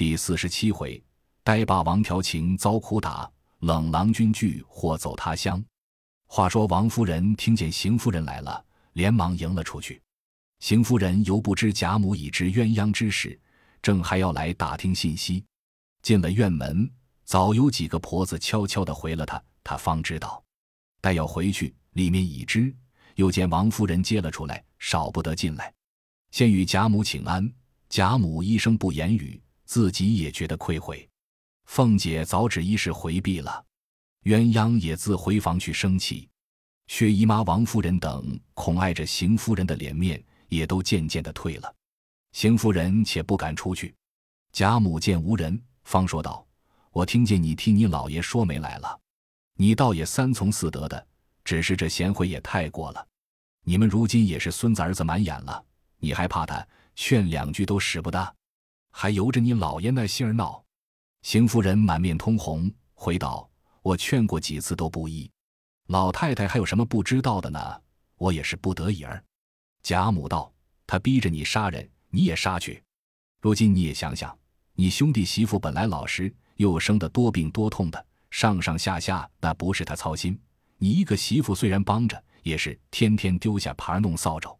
第四十七回，呆霸王调情遭苦打，冷郎君惧或走他乡。话说王夫人听见邢夫人来了，连忙迎了出去。邢夫人犹不知贾母已知鸳鸯之事，正还要来打听信息。进了院门，早有几个婆子悄悄的回了她，她方知道。待要回去，里面已知，又见王夫人接了出来，少不得进来，先与贾母请安。贾母一声不言语，自己也觉得愧悔。凤姐早指一事回避了。鸳鸯也自回房去生气，薛姨妈、王夫人等恐碍着邢夫人的脸面，也都渐渐的退了。邢夫人且不敢出去。贾母见无人，方说道：“我听见你替你老爷说媒来了，你倒也三从四德的，只是这贤惠也太过了。你们如今也是孙子儿子满眼了，你还怕他劝两句都使不得，还由着你老爷那性儿闹。”邢夫人满面通红，回道。我劝过几次都不依，老太太还有什么不知道的呢？我也是不得已儿。贾母道：“他逼着你杀人，你也杀去。如今你也想想，你兄弟媳妇本来老实，又生得多病多痛的，上上下下那不是他操心。你一个媳妇虽然帮着，也是天天丢下盘弄扫帚，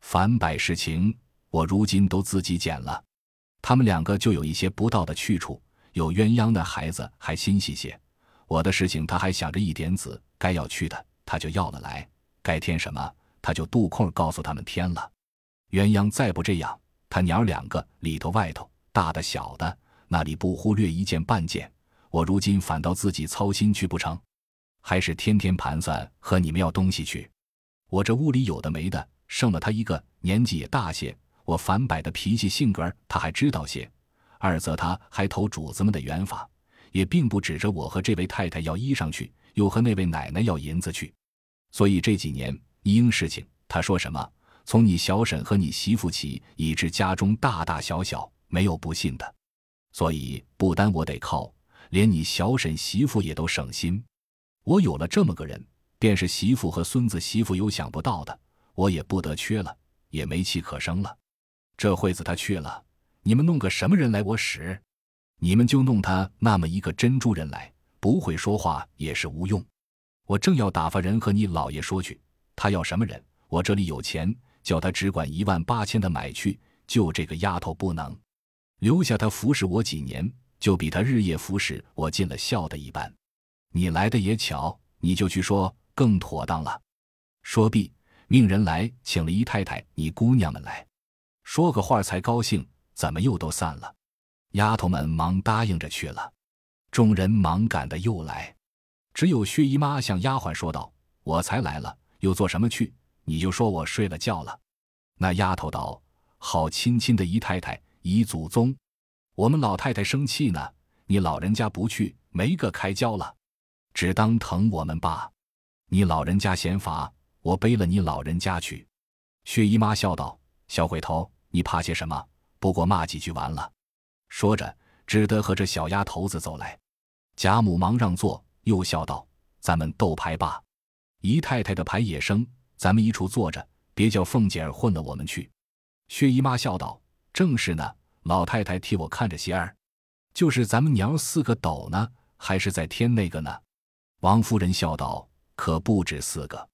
凡百事情，我如今都自己捡了。他们两个就有一些不到的去处，有鸳鸯的孩子还心细些。”我的事情他还想着一点子，该要去的他就要了来，该添什么他就度空告诉他们添了。鸳鸯再不这样，他娘儿两个里头外头大的小的，那里不忽略一件半件。我如今反倒自己操心去不成？还是天天盘算和你们要东西去？我这屋里有的没的，剩了他一个，年纪也大些。我反摆的脾气性格他还知道些。二则他还投主子们的缘法。也并不指着我和这位太太要衣裳去，又和那位奶奶要银子去，所以这几年一应事情，他说什么，从你小婶和你媳妇起，以致家中大大小小没有不信的，所以不单我得靠，连你小婶媳妇也都省心。我有了这么个人，便是媳妇和孙子媳妇有想不到的，我也不得缺了，也没气可生了。这会子他去了，你们弄个什么人来我使？你们就弄他那么一个珍珠人来，不会说话也是无用。我正要打发人和你老爷说去，他要什么人，我这里有钱，叫他只管一万八千的买去。就这个丫头不能留下他服侍我几年，就比他日夜服侍我尽了孝的一般。你来的也巧，你就去说更妥当了。说毕，命人来请了姨太太、你姑娘们来说个话才高兴，怎么又都散了？丫头们忙答应着去了，众人忙赶的又来，只有薛姨妈向丫鬟说道：“我才来了，又做什么去？你就说我睡了觉了。”那丫头道：“好亲亲的姨太太、姨祖宗，我们老太太生气呢，你老人家不去，没个开交了，只当疼我们吧。你老人家嫌乏，我背了你老人家去。”薛姨妈笑道：“小鬼头，你怕些什么？不过骂几句完了。”说着，只得和这小丫头子走来。贾母忙让座，又笑道：“咱们斗牌吧。姨太太的牌也生，咱们一处坐着，别叫凤姐儿混了我们去。”薛姨妈笑道：“正是呢，老太太替我看着些儿。就是咱们娘四个斗呢，还是在添那个呢？”王夫人笑道：“可不止四个。”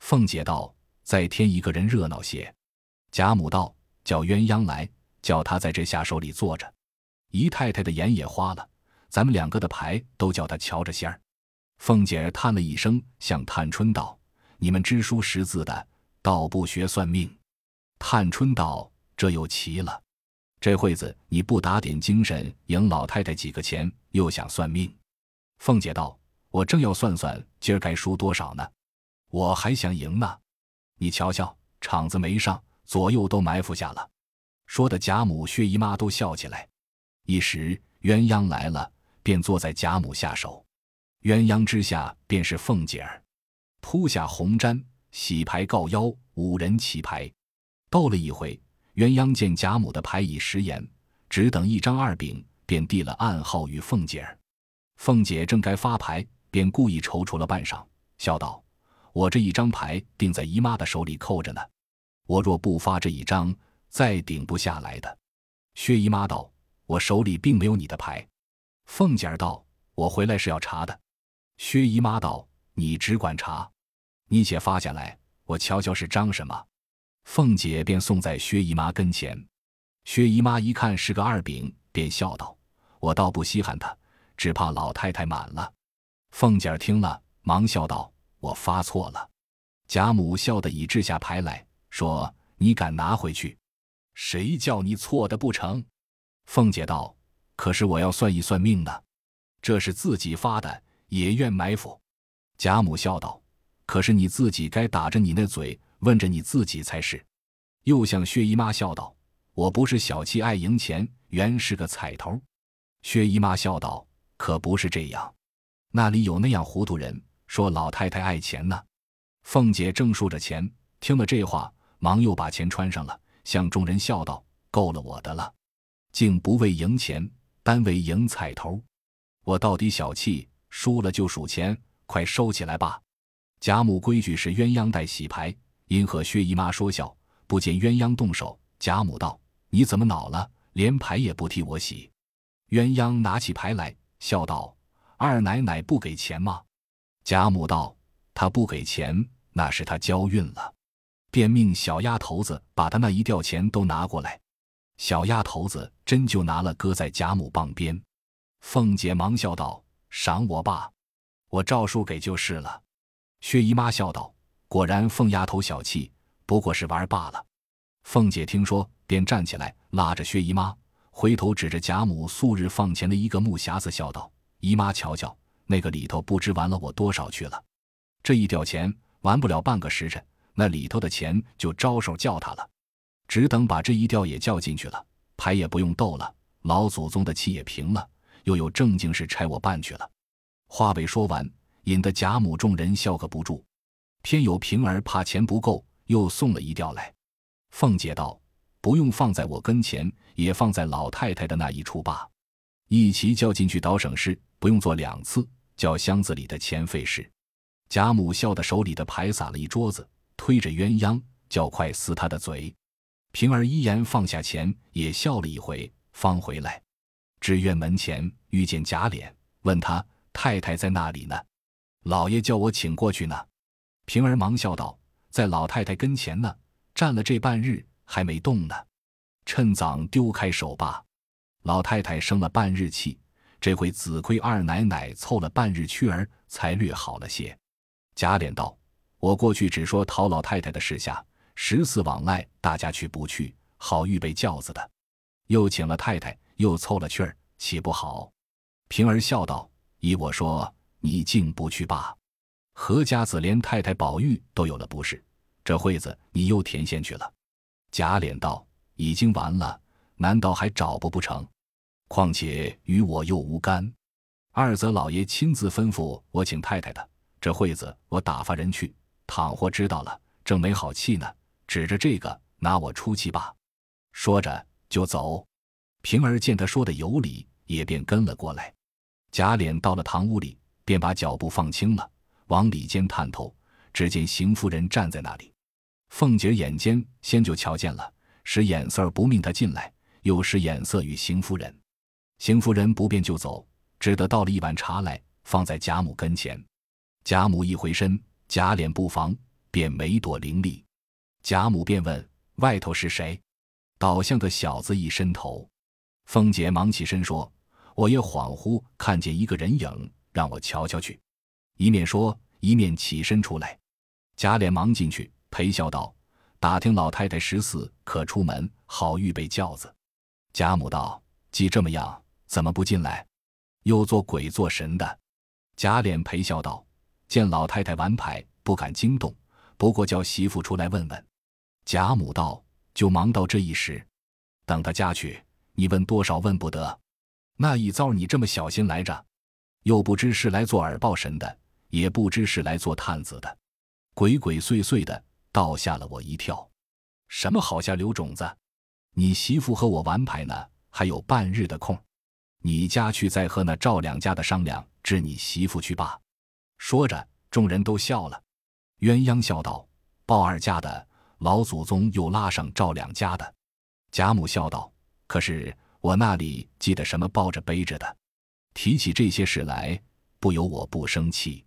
凤姐道：“再添一个人热闹些。”贾母道：“叫鸳鸯来，叫他在这下手里坐着。”姨太太的眼也花了，咱们两个的牌都叫他瞧着仙儿。凤姐儿叹了一声，向探春道：“你们知书识字的，倒不学算命。”探春道：“这又奇了，这会子你不打点精神赢老太太几个钱，又想算命？”凤姐道：“我正要算算今儿该输多少呢，我还想赢呢。你瞧瞧，场子没上，左右都埋伏下了。”说的贾母、薛姨妈都笑起来。一时鸳鸯来了，便坐在贾母下手。鸳鸯之下便是凤姐儿，铺下红毡，洗牌告腰，五人起牌。斗了一回，鸳鸯见贾母的牌已食言，只等一张二饼，便递了暗号与凤姐儿。凤姐正该发牌，便故意踌躇了半晌，笑道：“我这一张牌定在姨妈的手里扣着呢，我若不发这一张，再顶不下来的。”薛姨妈道。我手里并没有你的牌。”凤姐儿道：“我回来是要查的。”薛姨妈道：“你只管查，你且发下来，我瞧瞧是张什么。”凤姐便送在薛姨妈跟前。薛姨妈一看是个二饼，便笑道：“我倒不稀罕他，只怕老太太满了。”凤姐儿听了，忙笑道：“我发错了。”贾母笑得已掷下牌来说：“你敢拿回去？谁叫你错的不成？”凤姐道：“可是我要算一算命呢，这是自己发的，也愿埋伏。”贾母笑道：“可是你自己该打着你那嘴，问着你自己才是。”又向薛姨妈笑道。我不是小气爱赢钱，原是个彩头。薛姨妈笑道：“可不是这样，那里有那样糊涂人说老太太爱钱呢？”凤姐正数着钱，听了这话，忙又把钱穿上了，向众人笑道：“够了我的了，竟不为赢钱，单为赢彩头。我到底小气，输了就数钱，快收起来吧。”贾母规矩是鸳鸯带洗牌，因和薛姨妈说笑，不见鸳鸯动手，贾母道。你怎么恼了？连牌也不替我洗。鸳鸯拿起牌来，笑道：“二奶奶不给钱吗？”贾母道：“她不给钱，那是她交运了。”便命小丫头子把他那一吊钱都拿过来。小丫头子真就拿了，搁在贾母傍边。凤姐忙笑道：“赏我吧，我照数给就是了。”薛姨妈笑道：“果然凤丫头小气，不过是玩罢了。”凤姐听说。便站起来，拉着薛姨妈，回头指着贾母素日放钱的一个木匣子，笑道：“姨妈瞧瞧，那个里头不知玩了我多少去了。这一吊钱玩不了半个时辰，那里头的钱就招手叫他了。只等把这一吊也叫进去了，牌也不用斗了，老祖宗的气也平了，又有正经事差我办去了。”话未说完，引得贾母众人笑个不住。偏有平儿怕钱不够，又送了一吊来。凤姐道。不用放在我跟前，也放在老太太的那一处吧。一齐叫进去倒省事，不用做两次。叫箱子里的钱费事。贾母笑得手里的牌撒了一桌子，推着鸳鸯叫快撕他的嘴。平儿依言放下钱，也笑了一回，方回来。至院门前遇见贾琏，问他太太在那里呢？老爷叫我请过去呢。平儿忙笑道：“在老太太跟前呢，站了这半日。”还没动呢，趁早丢开手吧。老太太生了半日气，这回子亏二奶奶凑了半日屈儿，才略好了些。贾琏道：“我过去只说讨老太太的事下，十四往来，大家去不去，好预备轿子的。又请了太太，又凑了趣儿，岂不好？”平儿笑道：“依我说，你竟不去罢。何家子连太太宝玉都有了不是，这会子你又填线去了。”贾琏道：“已经完了，难道还找不不成？况且与我又无干。二则老爷亲自吩咐我请太太的，这会子我打发人去。倘或知道了，正没好气呢。指着这个拿我出气吧。”说着就走。平儿见他说的有理，也便跟了过来。贾琏到了堂屋里，便把脚步放轻了，往里间探头，只见邢夫人站在那里。凤姐眼尖，先就瞧见了，使眼色不命他进来，又使眼色与邢夫人。邢夫人不便就走，只得倒了一碗茶来，放在贾母跟前。贾母一回身，贾琏不防，便眉朵凌厉。贾母便问：“外头是谁？”倒像个小子一伸头。凤姐忙起身说：“我也恍惚看见一个人影，让我瞧瞧去。”一面说，一面起身出来。贾琏忙进去。陪笑道：“打听老太太十四可出门，好预备轿子。”贾母道：“既这么样，怎么不进来？又做鬼做神的。”贾琏陪笑道：“见老太太玩牌，不敢惊动，不过叫媳妇出来问问。”贾母道：“就忙到这一时，等他家去，你问多少问不得。那一遭你这么小心来着，又不知是来做耳报神的，也不知是来做探子的，鬼鬼祟祟的。”倒吓了我一跳，什么好下留种子？你媳妇和我玩牌呢，还有半日的空，你家去再和那赵两家的商量，治你媳妇去罢。说着，众人都笑了。鸳鸯笑道：“鲍二家的老祖宗又拉上赵两家的。”贾母笑道：“可是我那里记得什么抱着背着的？提起这些事来，不由我不生气。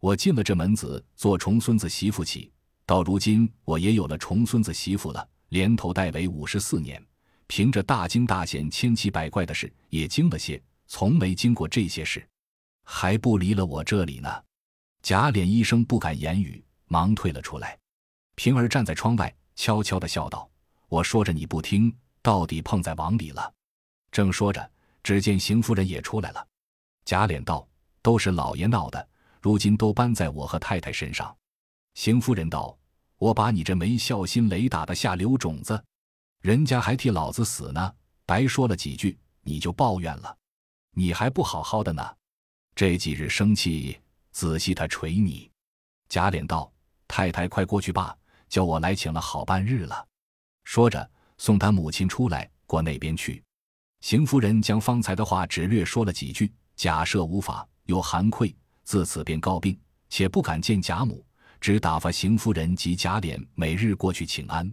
我进了这门子做重孙子媳妇起，到如今我也有了重孙子媳妇了，连头带尾五十四年，凭着大惊大险、千奇百怪的事也惊了些，从没经过这些事，还不离了我这里呢。贾琏医生不敢言语，忙退了出来。平儿站在窗外，悄悄地笑道：“我说着你不听，到底碰在网里了。”正说着，只见邢夫人也出来了。贾琏道：“都是老爷闹的，如今都搬在我和太太身上。”邢夫人道：“我把你这没孝心雷打的下流种子，人家还替老子死呢，白说了几句你就抱怨了，你还不好好的呢。这几日生气，仔细他捶你。”贾琏道：“太太快过去吧，叫我来请了好半日了。”说着，送他母亲出来过那边去。邢夫人将方才的话只略说了几句，假设无法，又含愧，自此便告病，且不敢见贾母，只打发邢夫人及贾琏每日过去请安，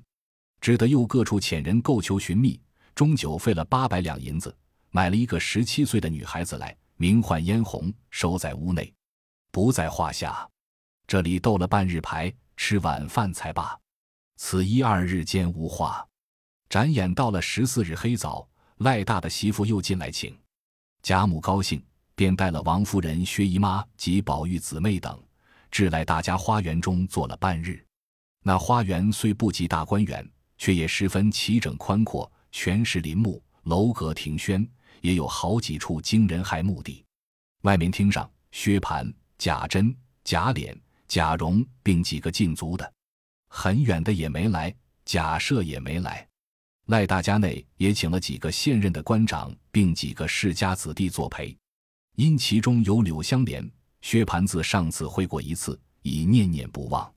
只得又各处遣人购求寻觅，终究费了八百两银子，买了一个十七岁的女孩子来，名唤嫣红，收在屋内，不在话下。这里斗了半日牌，吃晚饭才罢。此一二日间无话，转眼到了十四日黑早。赖大的媳妇又进来请，贾母高兴，便带了王夫人、薛姨妈及宝玉姊妹等，至来大家花园中坐了半日。那花园虽不及大观园，却也十分齐整宽阔，全是林木，楼阁亭轩，也有好几处惊人骇目的。外面厅上，薛蟠、贾珍、贾琏、贾蓉，并几个禁足的，很远的也没来，贾赦也没来。赖大家内也请了几个现任的官长，并几个世家子弟作陪。因其中有柳香莲、薛蟠，自上次会过一次，已念念不忘。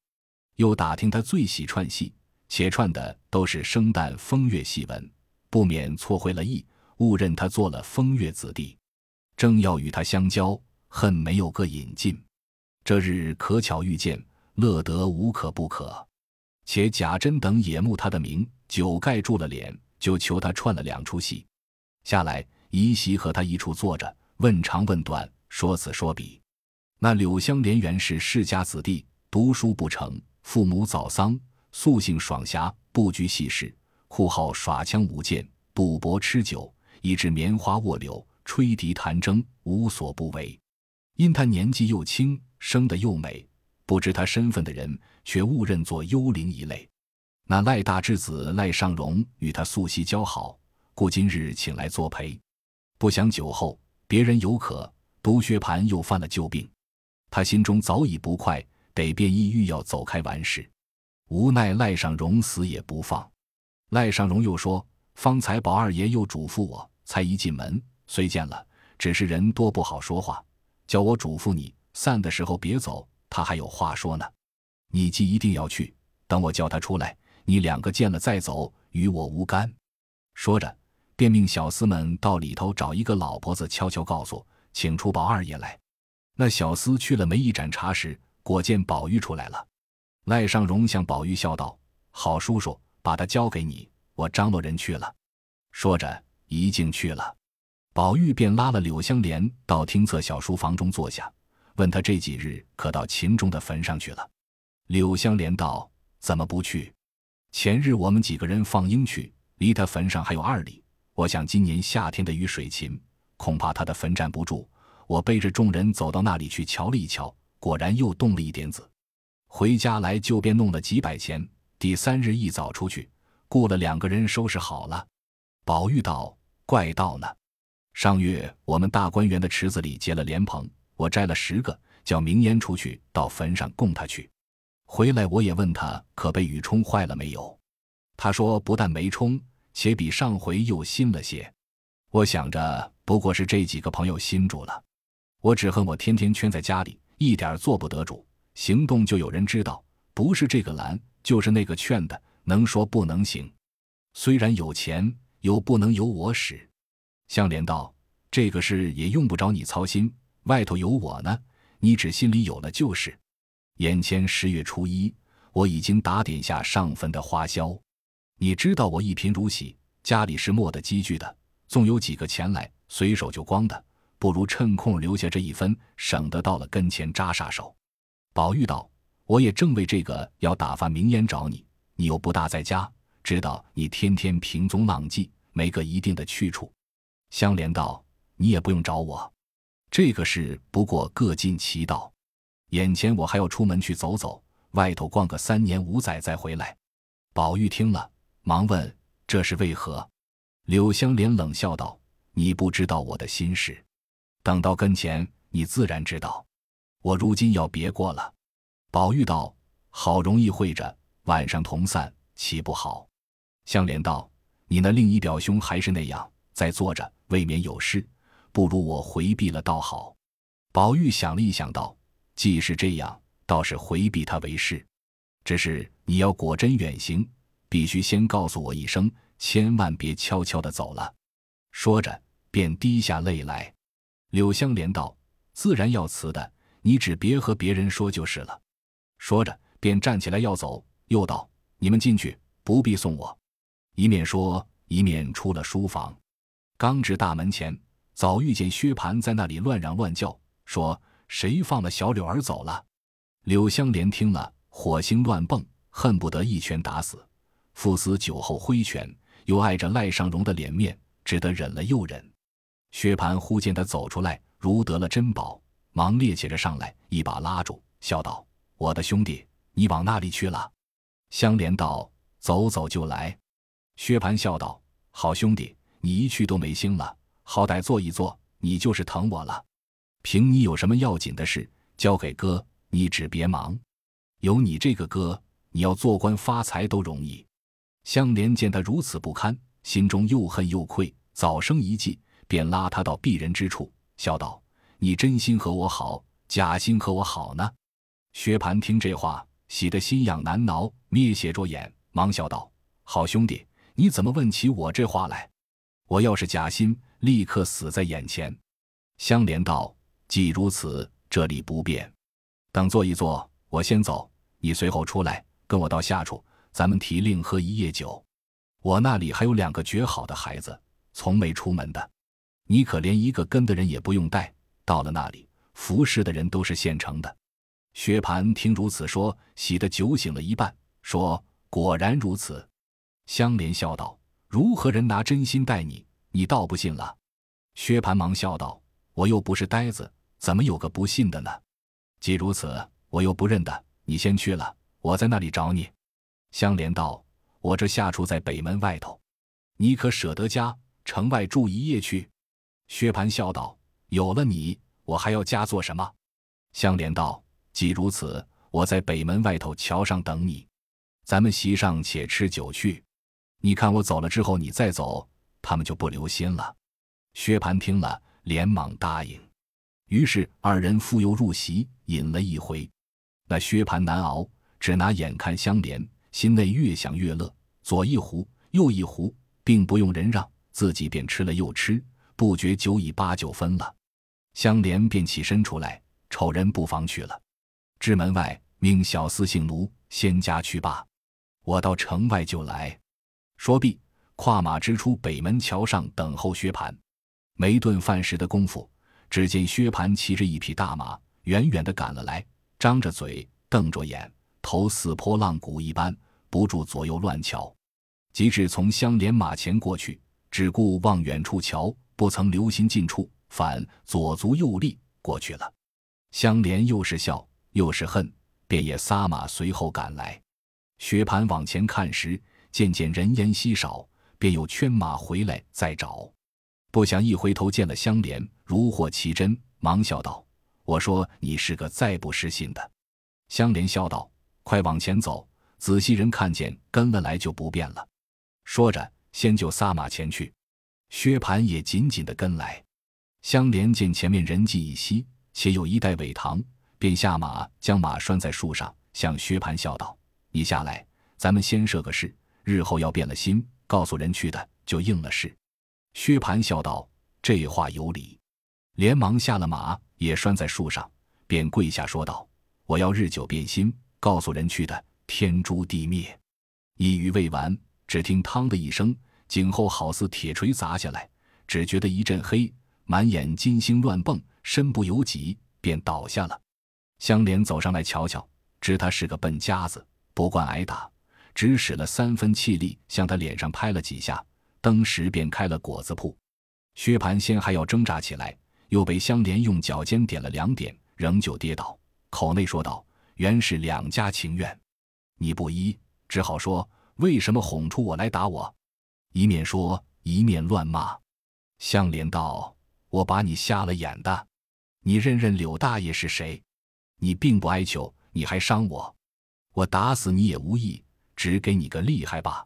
又打听他最喜串戏，且串的都是生旦风月戏文，不免错会了意，误认他做了风月子弟。正要与他相交，恨没有个引进。这日可巧遇见，乐得无可不可。且贾珍等也慕他的名。酒盖住了脸，就求他串了两出戏。下来，姨媳和他一处坐着，问长问短，说此说彼。那柳香莲原是世家子弟，读书不成，父母早丧，素性爽侠，不拘细事，酷好耍枪舞剑、赌博吃酒，以致棉花卧柳、吹笛弹筝，无所不为。因他年纪又轻，生得又美，不知他身份的人，却误认作幽灵一类。那赖大之子赖尚荣与他素习交好，故今日请来作陪。不想酒后别人有可，独薛蟠又犯了旧病，他心中早已不快，得便意欲要走开完事。无奈赖尚荣死也不放。赖尚荣又说：“方才宝二爷又嘱咐我，才一进门虽见了，只是人多不好说话，叫我嘱咐你散的时候别走，他还有话说呢。你既一定要去，等我叫他出来。”你两个见了再走，与我无干。说着，便命小厮们到里头找一个老婆子，悄悄告诉，请出宝二爷来。那小厮去了没一盏茶时，果见宝玉出来了。赖尚荣向宝玉笑道：“好叔叔，把他交给你，我张罗人去了。”说着，一径去了。宝玉便拉了柳香莲到厅侧小书房中坐下，问他这几日可到秦钟的坟上去了。柳香莲道：“怎么不去？”前日我们几个人放鹰去，离他坟上还有二里。我想今年夏天的雨水勤，恐怕他的坟站不住。我背着众人走到那里去瞧了一瞧，果然又动了一点子。回家来就便弄了几百钱。第三日一早出去，雇了两个人收拾好了。宝玉道：“怪道呢。上月我们大观园的池子里结了莲蓬，我摘了十个，叫明烟出去到坟上供他去。”回来我也问他可被雨冲坏了没有，他说不但没冲，且比上回又新了些。我想着不过是这几个朋友新住了，我只恨我天天圈在家里，一点做不得主，行动就有人知道，不是这个拦，就是那个劝的，能说不能行。虽然有钱，又不能由我使。香莲道：“这个事也用不着你操心，外头有我呢，你只心里有了就是。”眼前十月初一，我已经打点下上坟的花销。你知道我一贫如洗，家里是没得积聚的。纵有几个钱来，随手就光的，不如趁空留下这一分，省得到了跟前扎杀手。”宝玉道：“我也正为这个要打发明烟找你，你又不大在家，知道你天天平踪浪迹，没个一定的去处。”香莲道：“你也不用找我，这个事不过各尽其道。眼前我还要出门去走走，外头逛个三年五载再回来。”宝玉听了，忙问：“这是为何？”柳香莲冷笑道：“你不知道我的心事，等到跟前，你自然知道。我如今要别过了。”宝玉道：“好容易会着，晚上同散，岂不好？”香莲道：“你那另一表兄还是那样，在坐着，未免有事，不如我回避了，倒好。”宝玉想了一想，道：“既是这样，倒是回避他为是。只是你要果真远行，必须先告诉我一声，千万别悄悄的走了。”说着，便滴下泪来。柳香莲道：“自然要辞的，你只别和别人说就是了。”说着，便站起来要走，又道：“你们进去，不必送我。”一面说，一面出了书房。刚至大门前，早遇见薛蟠在那里乱嚷乱叫，说：“谁放了小柳儿走了？”柳香莲听了，火星乱蹦，恨不得一拳打死。父死酒后挥拳，又碍着赖尚荣的脸面，只得忍了又忍。薛蟠忽见他走出来，如得了珍宝，忙趔趄着上来，一把拉住，笑道。我的兄弟，你往那里去了？香莲道：“走走就来。”薛蟠笑道：“好兄弟，你一去都没心了，好歹坐一坐，你就是疼我了。凭你有什么要紧的事，交给哥，你只别忙。有你这个哥，你要做官发财都容易。”香莲见他如此不堪，心中又恨又愧，早生一计，便拉他到避人之处，笑道：“你真心和我好，假心和我好呢？”薛蟠听这话，喜得心痒难挠，灭血着眼，忙笑道：“好兄弟，你怎么问起我这话来？我要是假心，立刻死在眼前。”香莲道：“既如此，这里不便，等坐一坐，我先走，你随后出来，跟我到下处，咱们提另喝一夜酒。我那里还有两个绝好的孩子，从没出门的，你可连一个跟的人也不用带。到了那里，服侍的人都是现成的。”薛蟠听如此说，喜得酒醒了一半，说：“果然如此。”香莲笑道：“如何人拿真心待你，你倒不信了？”薛蟠忙笑道：“我又不是呆子，怎么有个不信的呢？既如此，我又不认得，你先去了，我在那里找你。”香莲道：“我这下处在北门外头，你可舍得家城外住一夜去？”薛蟠笑道：“有了你，我还要家做什么？”香莲道。既如此，我在北门外头桥上等你，咱们席上且吃酒去。你看我走了之后，你再走，他们就不留心了。薛蟠听了，连忙答应。于是二人复又入席，饮了一回。那薛蟠难熬，只拿眼看香莲，心内越想越乐，左一壶，右一壶，并不用人让，自己便吃了又吃，不觉酒已八九分了。香莲便起身出来，丑人不妨去了。至门外，命小厮姓奴先家去罢，我到城外就来。说毕，跨马直出北门桥上等候薛蟠。没顿饭时的功夫，只见薛蟠骑着一匹大马，远远的赶了来，张着嘴，瞪着眼，头似波浪鼓一般，不住左右乱瞧。即至从香莲马前过去，只顾望远处瞧，不曾留心近处，反左足右立过去了。香莲又是笑。又是恨，便也撒马随后赶来。薛蟠往前看时，渐渐人烟稀少，便又圈马回来再找。不想一回头见了香莲，如获其真，忙笑道：“我说你是个再不失信的。”香莲笑道：“快往前走，仔细人看见跟了来就不便了。”说着，先就撒马前去。薛蟠也紧紧的跟来。香莲见前面人迹已稀，且有一带苇塘。便下马，将马拴在树上，向薛蟠笑道：“你下来，咱们先设个誓，日后要变了心，告诉人去的，就应了事。”薛蟠笑道：“这话有理。”连忙下了马，也拴在树上，便跪下说道：“我要日久变心，告诉人去的，天诛地灭。”一语未完，只听“嘡”的一声，颈后好似铁锤砸下来，只觉得一阵黑，满眼金星乱蹦，身不由己，便倒下了。香莲走上来瞧瞧，知他是个笨家子，不惯挨打，只使了三分气力向他脸上拍了几下，登时便开了果子铺。薛蟠先还要挣扎起来，又被香莲用脚尖点了两点，仍旧跌倒，口内说道：“原是两家情愿，你不依，只好说为什么哄出我来打我？”一面说一面乱骂。香莲道：“我把你瞎了眼的，你认认柳大爷是谁？”你并不哀求，你还伤我，我打死你也无益，只给你个厉害吧。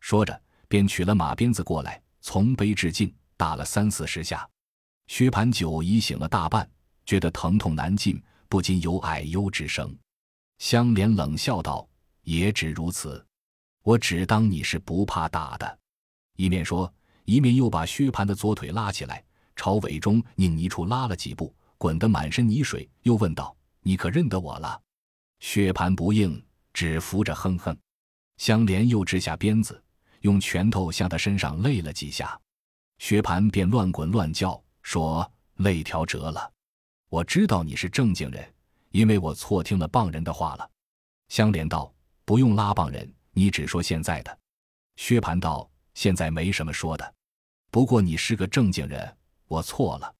说着，便取了马鞭子过来，从背至颈打了三四十下。薛蟠酒已醒了大半，觉得疼痛难禁，不禁有矮忧之声。香莲冷笑道：“也只如此，我只当你是不怕打的。”一面说，一面又把薛蟠的左腿拉起来，朝尾中拧泥处拉了几步，滚得满身泥水，又问道。你可认得我了？薛蟠不应，只扶着哼哼。香莲又掷下鞭子，用拳头向他身上擂了几下。薛蟠便乱滚乱叫，说：“肋条折了。”我知道你是正经人，因为我错听了棒人的话了。香莲道：“不用拉棒人，你只说现在的。”薛蟠道：“现在没什么说的，不过你是个正经人，我错了。”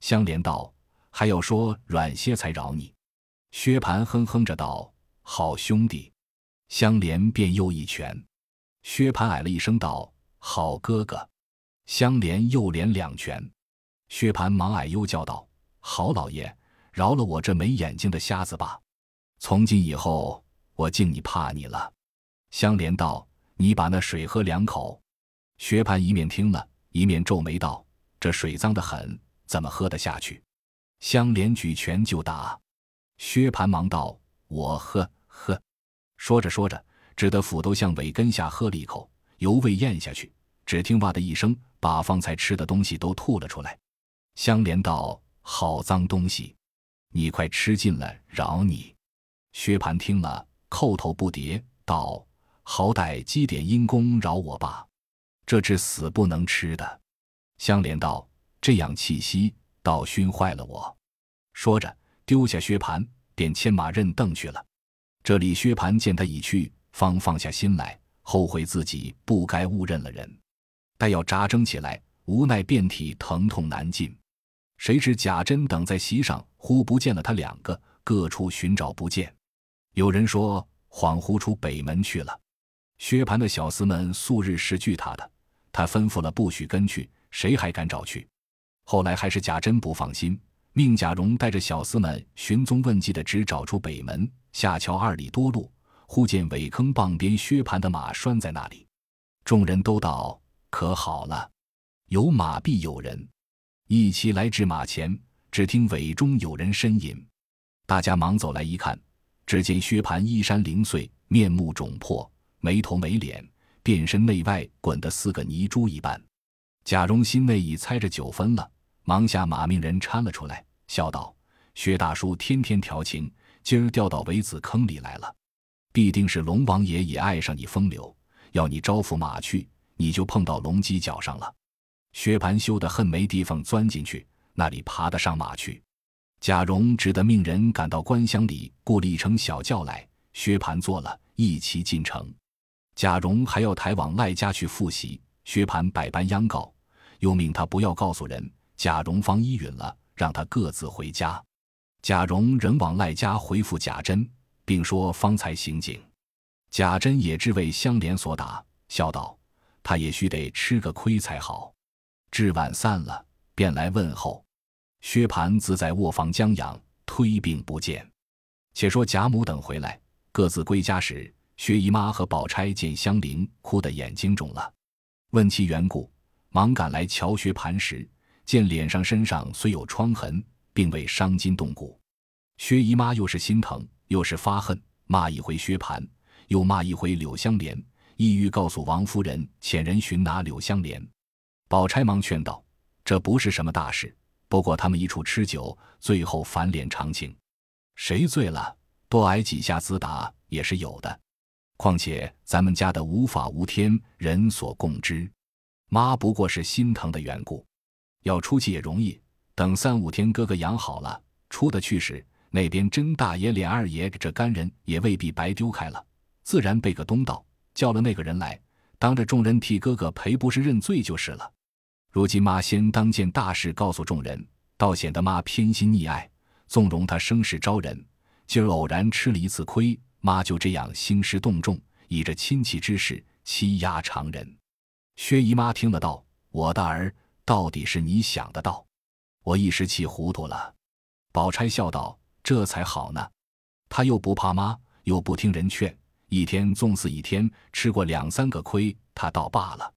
香莲道：“还要说软些才饶你。”薛蟠哼哼着道：“好兄弟。”香莲便又一拳。薛蟠矮了一声道：“好哥哥。”香莲又连两拳。薛蟠忙矮又叫道：“好老爷，饶了我这没眼睛的瞎子吧！从今以后，我敬你怕你了。”香莲道：“你把那水喝两口。”薛蟠一面听了一面皱眉道：“这水脏得很，怎么喝得下去？”香莲举拳就打。薛蟠忙道：“我喝喝。”说着说着，只得斧头向尾根下喝了一口，犹未咽下去，只听“哇”的一声，把方才吃的东西都吐了出来。香莲道：“好脏东西，你快吃尽了，饶你。”薛蟠听了，叩头不迭，道：“好歹积点阴功，饶我吧，这只死不能吃的。”香莲道：“这样气息，倒熏坏了我。”说着。丢下薛蟠，便牵马认邓去了。这里薛蟠见他已去，方放下心来，后悔自己不该误认了人。待要扎针起来，无奈遍体疼痛难禁。谁知贾珍等在席上，忽不见了他两个，各处寻找不见。有人说恍惚出北门去了。薛蟠的小厮们素日是惧他的，他吩咐了不许跟去，谁还敢找去？后来还是贾珍不放心。命贾蓉带着小厮们寻踪问迹的，只找出北门下桥二里多路，忽见苇坑傍边薛蟠的马拴在那里。众人都道：“可好了，有马必有人。”一齐来至马前，只听尾中有人呻吟。大家忙走来一看，只见薛蟠衣衫零碎，面目肿破，没头没脸，遍身内外滚得似个泥珠一般。贾蓉心内已猜着九分了，忙下马命人搀了出来。笑道：“薛大叔天天调情，今儿掉到苇子坑里来了，必定是龙王爷也爱上你风流，要你招抚马去，你就碰到龙犄角上了。”薛蟠羞得恨没地方钻进去，那里爬得上马去？贾蓉只得命人赶到官厢里雇了一乘小轿来，薛蟠坐了一齐进城。贾蓉还要抬往赖家去复习，薛蟠百般央告，又命他不要告诉人。贾蓉方依允了。让他各自回家，贾蓉仍往赖家回复贾珍，并说方才行警。贾珍也知为香莲所打，笑道：“他也须得吃个亏才好。”至晚散了，便来问候。薛蟠自在卧房将养，推病不见。且说贾母等回来，各自归家时，薛姨妈和宝钗见香菱，哭得眼睛肿了，问其缘故，忙赶来瞧薛蟠时。见脸上身上虽有疮痕，并未伤筋动骨。薛姨妈又是心疼又是发恨，骂一回薛蟠，又骂一回柳香莲，意欲告诉王夫人遣人寻拿柳香莲。宝钗忙劝道：“这不是什么大事，不过他们一处吃酒，最后翻脸长情。谁醉了，多挨几下子打也是有的。况且咱们家的无法无天，人所共知。”妈不过是心疼的缘故，要出去也容易。等三五天，哥哥养好了，出得去时，那边甄大爷、脸二爷这干人也未必白丢开了，自然背个东道，叫了那个人来，当着众人替哥哥赔不是认罪就是了。如今妈先当件大事告诉众人，倒显得妈偏心溺爱，纵容他生事招人。今儿偶然吃了一次亏，妈就这样兴师动众，以这亲戚之事欺压常人。薛姨妈听了道：“我的儿，到底是你想得到，我一时气糊涂了。”宝钗笑道：“这才好呢，他又不怕妈，又不听人劝，一天纵死一天，吃过两三个亏，他倒罢了。”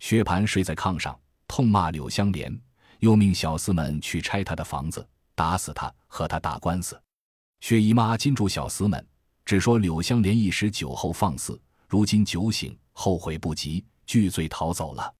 薛蟠睡在炕上。痛骂柳香莲，又命小厮们去拆他的房子，打死他，和他打官司。薛姨妈禁住小厮们，只说柳香莲一时酒后放肆，如今酒醒，后悔不及，拒罪逃走了。